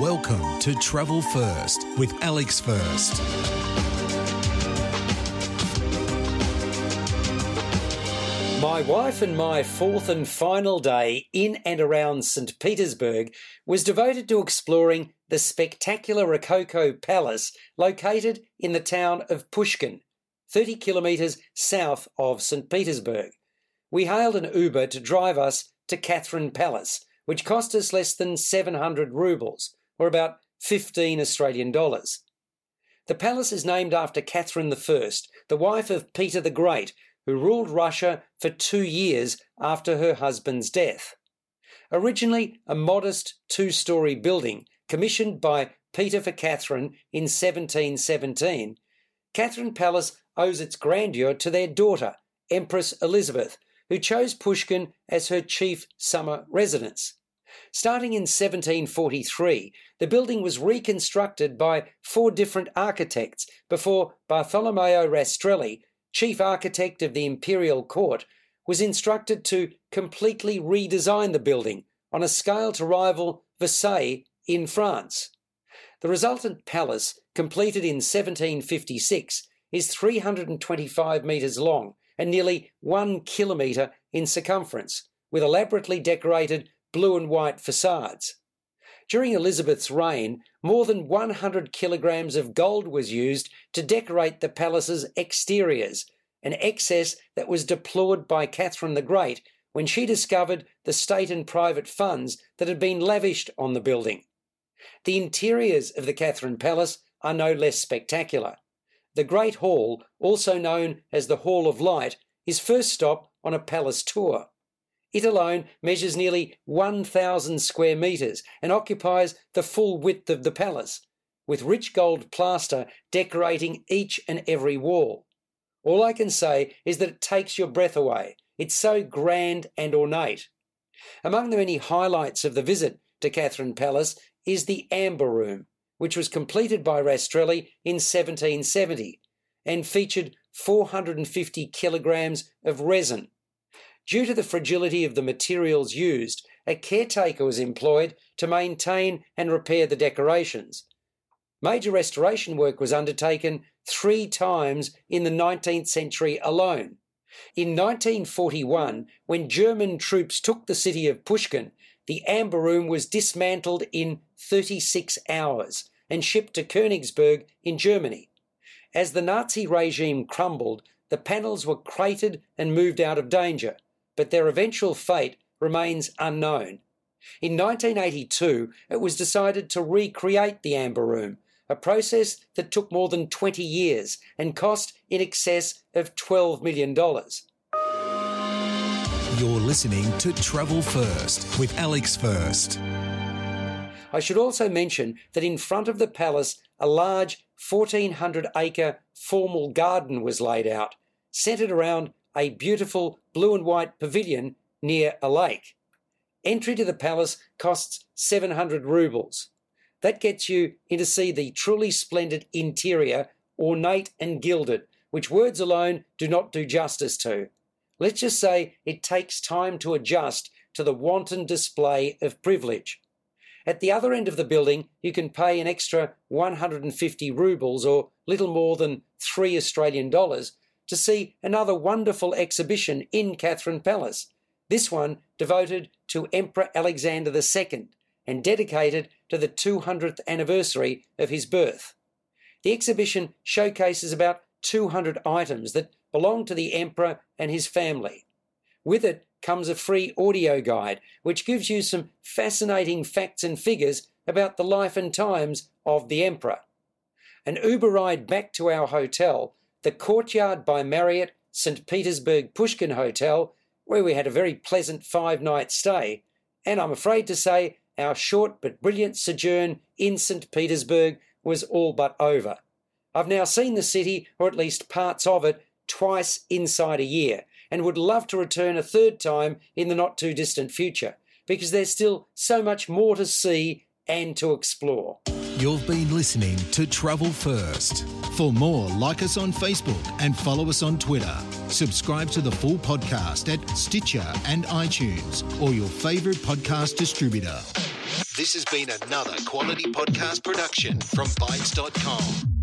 Welcome to Travel First with Alex First. My wife and my fourth and final day in and around St. Petersburg was devoted to exploring the spectacular Rococo Palace located in the town of Pushkin, 30 kilometres south of St. Petersburg. We hailed an Uber to drive us to Catherine Palace, which cost us less than 700 rubles, or about 15 Australian dollars. The palace is named after Catherine I, the wife of Peter the Great, who ruled Russia for two years after her husband's death. Originally a modest two story building commissioned by Peter for Catherine in 1717, Catherine Palace owes its grandeur to their daughter, Empress Elizabeth, who chose Pushkin as her chief summer residence. Starting in 1743, the building was reconstructed by four different architects before Bartolomeo Rastrelli chief architect of the imperial court, was instructed to completely redesign the building on a scale to rival Versailles in France. The resultant palace, completed in 1756, is 325 metres long and nearly one kilometre in circumference, with elaborately decorated blue and white facades. During Elizabeth's reign, more than 100 kilograms of gold was used to decorate the palace's exteriors, an excess that was deplored by Catherine the Great when she discovered the state and private funds that had been lavished on the building. The interiors of the Catherine Palace are no less spectacular. The Great Hall, also known as the Hall of Light, is first stop on a palace tour. It alone measures nearly 1,000 square metres and occupies the full width of the palace, with rich gold plaster decorating each and every wall. All I can say is that it takes your breath away. It's so grand and ornate. Among the many highlights of the visit to Catherine Palace is the Amber Room, which was completed by Rastrelli in 1770 and featured 450 kilograms of resin Due to the fragility of the materials used, a caretaker was employed to maintain and repair the decorations. Major restoration work was undertaken three times in the 19th century alone. In 1941, when German troops took the city of Pushkin, the Amber Room was dismantled in 36 hours and shipped to Königsberg in Germany. As the Nazi regime crumbled, the panels were crated and moved out of danger but their eventual fate remains unknown. In 1982, it was decided to recreate the Amber Room, a process that took more than 20 years and cost in excess of $12 million. You're listening to Travel First with Alex First. I should also mention that in front of the palace, a large 1,400 acre formal garden was laid out, centred around a beautiful blue and white pavilion near a lake. Entry to the palace costs 700 rubles. That gets you in to see the truly splendid interior, ornate and gilded, which words alone do not do justice to. Let's just say it takes time to adjust to the wanton display of privilege. At the other end of the building, you can pay an extra 150 rubles or little more than 3 Australian dollars to see another wonderful exhibition in Catherine Palace, this one devoted to Emperor Alexander II and dedicated to the 200th anniversary of his birth. The exhibition showcases about 200 items that belong to the Emperor and his family. With it comes a free audio guide, which gives you some fascinating facts and figures about the life and times of the Emperor. An Uber ride back to our hotel the Courtyard by Marriott St. Petersburg Pushkin Hotel, where we had a very pleasant five night stay, and I'm afraid to say our short but brilliant sojourn in St. Petersburg was all but over. I've now seen the city, or at least parts of it, twice inside a year, and would love to return a third time in the not too distant future, because there's still so much more to see and to explore. You've been listening to Travel First. For more, like us on Facebook and follow us on Twitter. Subscribe to the full podcast at Stitcher and iTunes or your favourite podcast distributor. This has been another quality podcast production from Bytes.com.